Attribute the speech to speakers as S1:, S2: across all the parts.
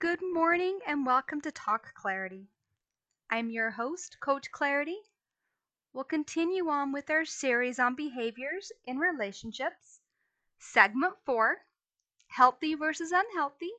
S1: Good morning and welcome to Talk Clarity. I'm your host, Coach Clarity. We'll continue on with our series on behaviors in relationships. Segment 4 Healthy versus Unhealthy,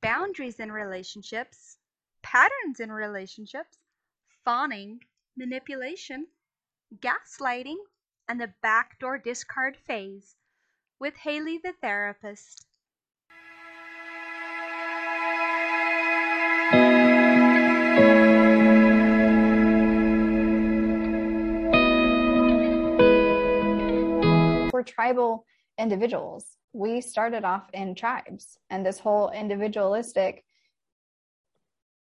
S1: Boundaries in Relationships, Patterns in Relationships, Fawning, Manipulation, Gaslighting, and the Backdoor Discard Phase with Haley the therapist.
S2: Tribal individuals. We started off in tribes, and this whole individualistic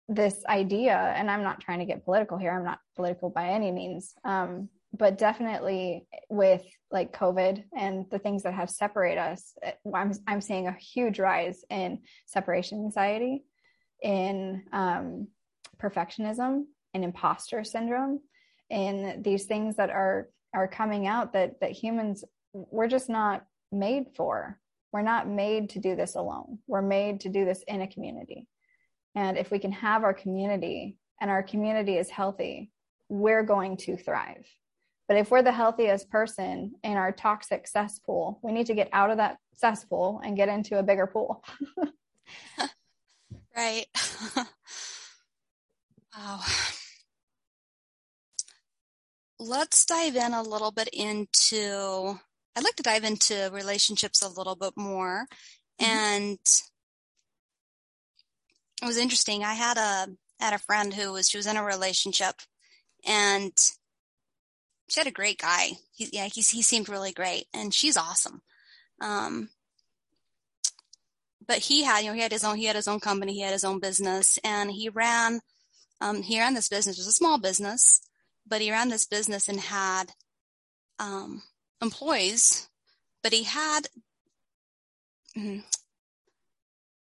S2: this idea and i'm not trying to get political here i'm not political by any means um, but definitely with like covid and the things that have separated us eh, i'm, I'm seeing a huge rise in separation anxiety in um, perfectionism and imposter syndrome in these things that are are coming out that that humans we're just not made for. We're not made to do this alone. We're made to do this in a community. And if we can have our community and our community is healthy, we're going to thrive. But if we're the healthiest person in our toxic cesspool, we need to get out of that cesspool and get into a bigger pool.
S3: right. wow. Let's dive in a little bit into I'd like to dive into relationships a little bit more. Mm-hmm. And it was interesting. I had a had a friend who was she was in a relationship and she had a great guy. He, yeah, he he seemed really great, and she's awesome. Um, but he had, you know, he had his own, he had his own company, he had his own business, and he ran, um, he ran this business. It was a small business, but he ran this business and had, um, employees, but he had mm,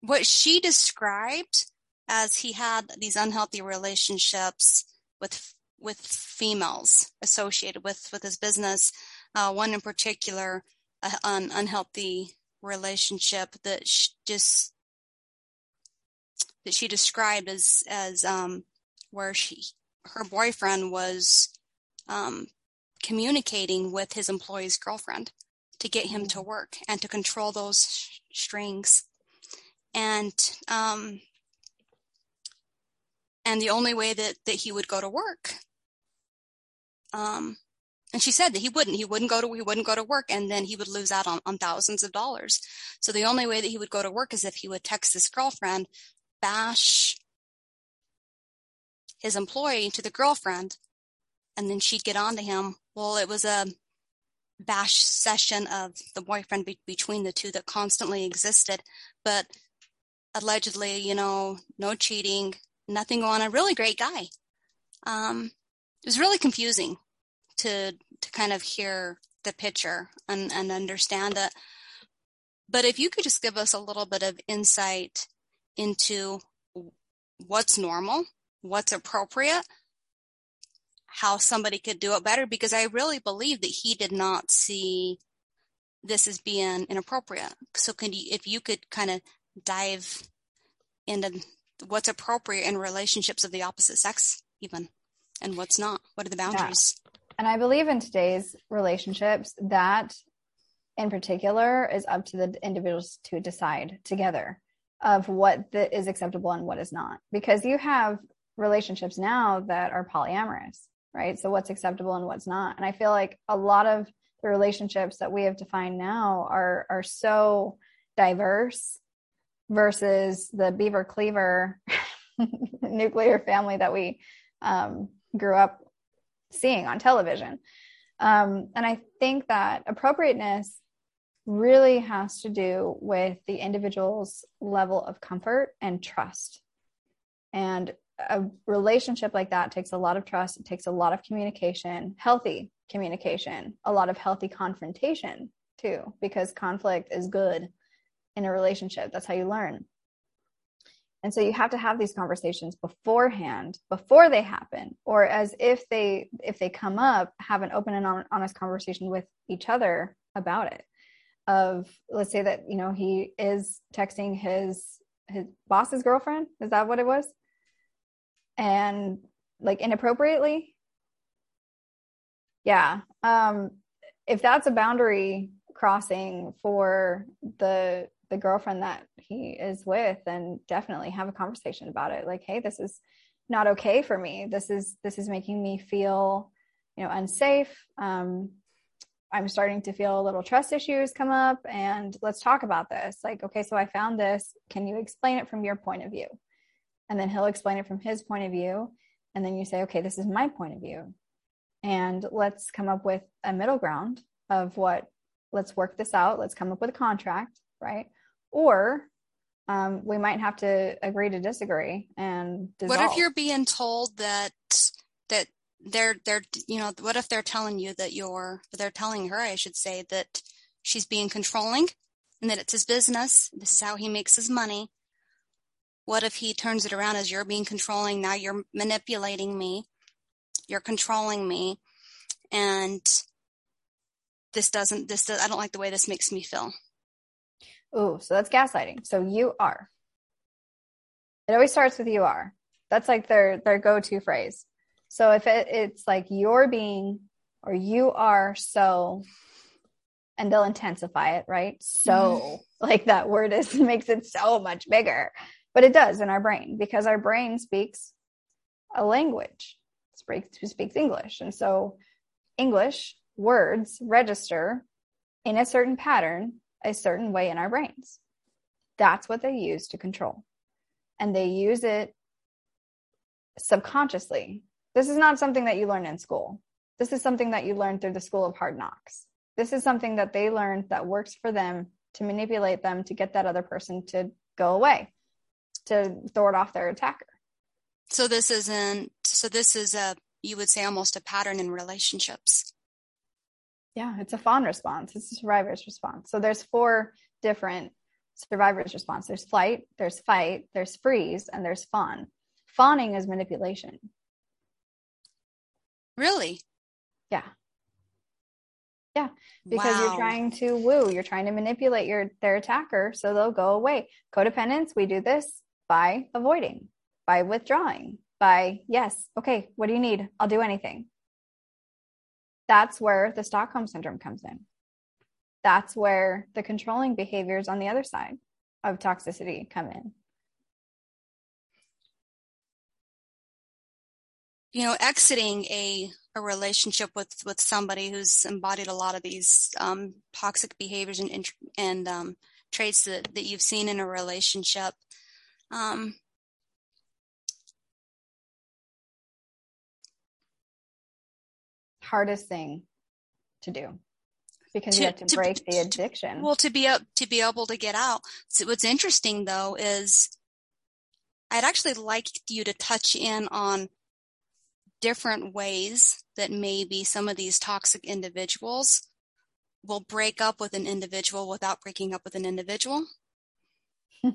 S3: what she described as he had these unhealthy relationships with with females associated with with his business. Uh, one in particular, an unhealthy relationship that just that she described as as um, where she her boyfriend was um, communicating with his employee's girlfriend to get him to mm. work and to control those sh- strings. And um, and the only way that that he would go to work, um, and she said that he wouldn't. He wouldn't go to he wouldn't go to work, and then he would lose out on, on thousands of dollars. So the only way that he would go to work is if he would text his girlfriend, bash his employee to the girlfriend, and then she'd get on to him well, it was a bash session of the boyfriend be- between the two that constantly existed, but allegedly, you know, no cheating, nothing going on. A really great guy. Um, it was really confusing to to kind of hear the picture and, and understand it. But if you could just give us a little bit of insight into what's normal, what's appropriate, how somebody could do it better because I really believe that he did not see this as being inappropriate. So can you, if you could kind of dive into what's appropriate in relationships of the opposite sex even and what's not? What are the boundaries?
S2: Yeah. And I believe in today's relationships that in particular is up to the individuals to decide together of what the, is acceptable and what is not because you have relationships now that are polyamorous right? So what's acceptable and what's not. And I feel like a lot of the relationships that we have defined now are are so diverse versus the beaver cleaver nuclear family that we um, grew up seeing on television. Um, and I think that appropriateness really has to do with the individual's level of comfort and trust. And a relationship like that takes a lot of trust it takes a lot of communication healthy communication a lot of healthy confrontation too because conflict is good in a relationship. That's how you learn. And so you have to have these conversations beforehand before they happen or as if they if they come up have an open and honest conversation with each other about it. Of let's say that you know he is texting his his boss's girlfriend. Is that what it was and like inappropriately? Yeah um if that's a boundary crossing for the the girlfriend that he is with then definitely have a conversation about it. Like hey this is not okay for me. This is this is making me feel you know unsafe. Um i'm starting to feel a little trust issues come up and let's talk about this. Like okay so i found this. Can you explain it from your point of view and then he'll explain it from his point of view. And then you say okay this is my point of view. And let's come up with a middle ground of what let's work this out. Let's come up with a contract right? Or um, we might have to agree to disagree and dissolve.
S3: what if you're being told that that they're they're you know what if they're telling you that you're they're telling her i should say that she's being controlling and that it's his business. This is how he makes his money what if he turns it around as you're being controlling now you're manipulating me you're controlling me and this doesn't this does, i don't like the way this makes me feel
S2: Oh, so that's gaslighting. So you are. It always starts with you are. That's like their their go-to phrase. So if it, it's like you're being or you are so and they'll intensify it, right? So mm-hmm. like that word is makes it so much bigger. But it does in our brain because our brain speaks a language. Speaks speaks English. And so English words register in a certain pattern a certain way in our brains. That's what they use to control. And they use it subconsciously. This is not something that you learn in school. This is something that you learn through the school of hard knocks. This is something that they learned that works for them to manipulate them to get that other person to go away, to throw it off their attacker.
S3: So this isn't, so this is a, you would say almost a pattern in relationships.
S2: Yeah, it's a fawn response. It's a survivor's response. So there's four different survivor's response. There's flight, there's fight, there's freeze, and there's fawn. Fawning is manipulation.
S3: Really?
S2: Yeah. Yeah, because wow. you're trying to woo, you're trying to manipulate your their attacker so they'll go away. Codependence, we do this by avoiding, by withdrawing, by yes, okay, what do you need? I'll do anything that's where the Stockholm syndrome comes in. That's where the controlling behaviors on the other side of toxicity come in.
S3: You know, exiting a a relationship with with somebody who's embodied a lot of these um, toxic behaviors and and, um, traits that, that you've seen in a relationship. Um,
S2: hardest thing to do because to, you have to, to break the addiction.
S3: Well, to be up to be able to get out. So what's interesting though is I'd actually like you to touch in on different ways that maybe some of these toxic individuals will break up with an individual without breaking up with an individual.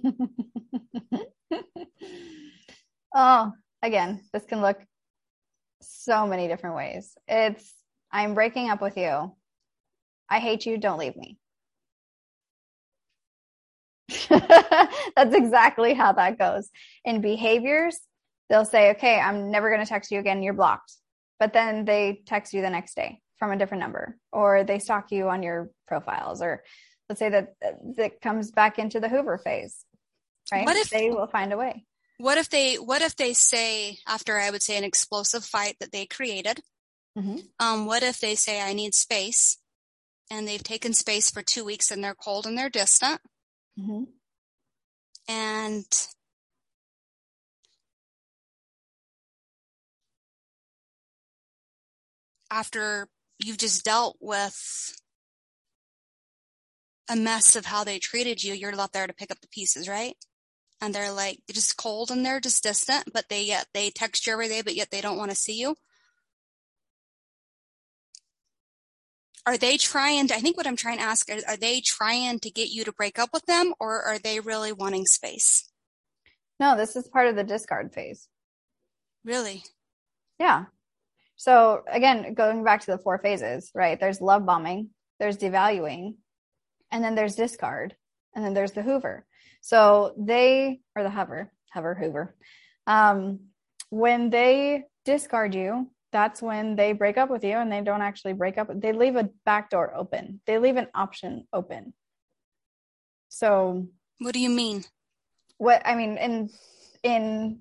S2: oh, again, this can look so many different ways. It's, I'm breaking up with you. I hate you. Don't leave me. That's exactly how that goes. In behaviors, they'll say, okay, I'm never going to text you again. You're blocked. But then they text you the next day from a different number, or they stalk you on your profiles, or let's say that that comes back into the Hoover phase, right? What if they will find a way?
S3: what if they what if they say after i would say an explosive fight that they created mm-hmm. um, what if they say i need space and they've taken space for two weeks and they're cold and they're distant mm-hmm. and after you've just dealt with a mess of how they treated you you're left there to pick up the pieces right and they're like just cold and they're just distant, but they yet they text you every day, but yet they don't want to see you. Are they trying to, I think what I'm trying to ask, are, are they trying to get you to break up with them or are they really wanting space?
S2: No, this is part of the discard phase.
S3: Really?
S2: Yeah. So again, going back to the four phases, right? There's love bombing, there's devaluing, and then there's discard, and then there's the Hoover. So they or the hover, hover, Hoover. Um, when they discard you, that's when they break up with you and they don't actually break up. They leave a back door open. They leave an option open. So
S3: what do you mean?
S2: What I mean in in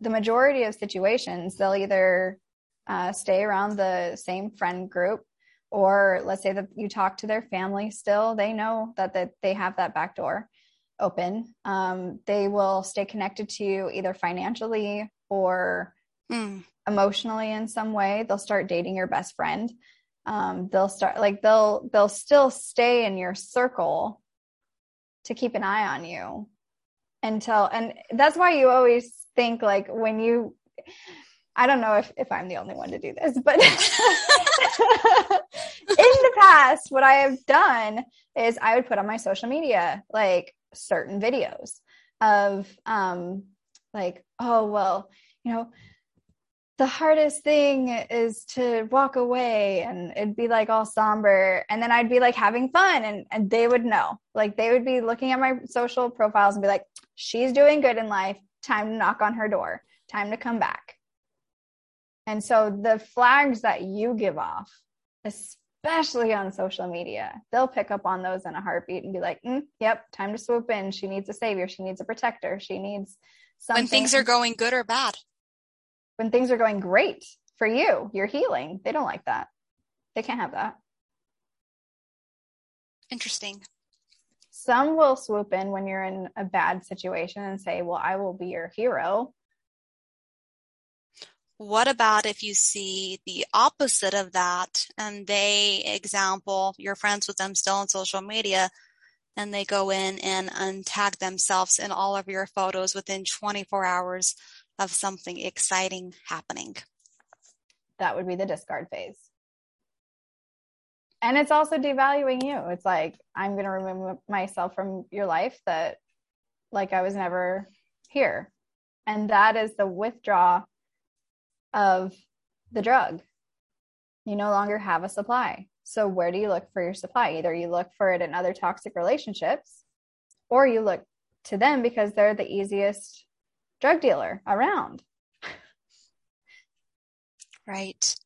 S2: the majority of situations, they'll either uh, stay around the same friend group, or let's say that you talk to their family still, they know that, that they have that back door open. Um, they will stay connected to you either financially or mm. emotionally in some way. They'll start dating your best friend. Um, they'll start like they'll they'll still stay in your circle to keep an eye on you until and that's why you always think like when you I don't know if, if I'm the only one to do this, but in the past, what I have done is I would put on my social media like certain videos of um like, oh well, you know, the hardest thing is to walk away and it'd be like all somber. And then i'd be like having fun and, and they would know. Like they would be looking at my social profiles and be like she's doing good in life. Time to knock on her door. Time to come back and so the flags that you give off especially on social media they'll pick up on those in a heartbeat and be like mm, yep time to swoop in she needs a savior she needs a protector she needs
S3: something when things are going good or bad
S2: when things are going great for you, you're healing. They don't like that. They can't have that.
S3: Interesting.
S2: Some will swoop in when you're in a bad situation and say, Well, I will be your hero.
S3: What about if you see the opposite of that and they, example, you're friends with them still on social media and they go in and untag themselves in all of your photos within 24 hours of something exciting happening.
S2: That would be the discard phase. And it's also devaluing you. It's like, I'm going to remove myself from your life that, like, I was never here. And that is the withdraw of the drug. You no longer have a supply. So, where do you look for your supply? Either you look for it in other toxic relationships or you look to them because they're the easiest drug dealer around.
S3: Right.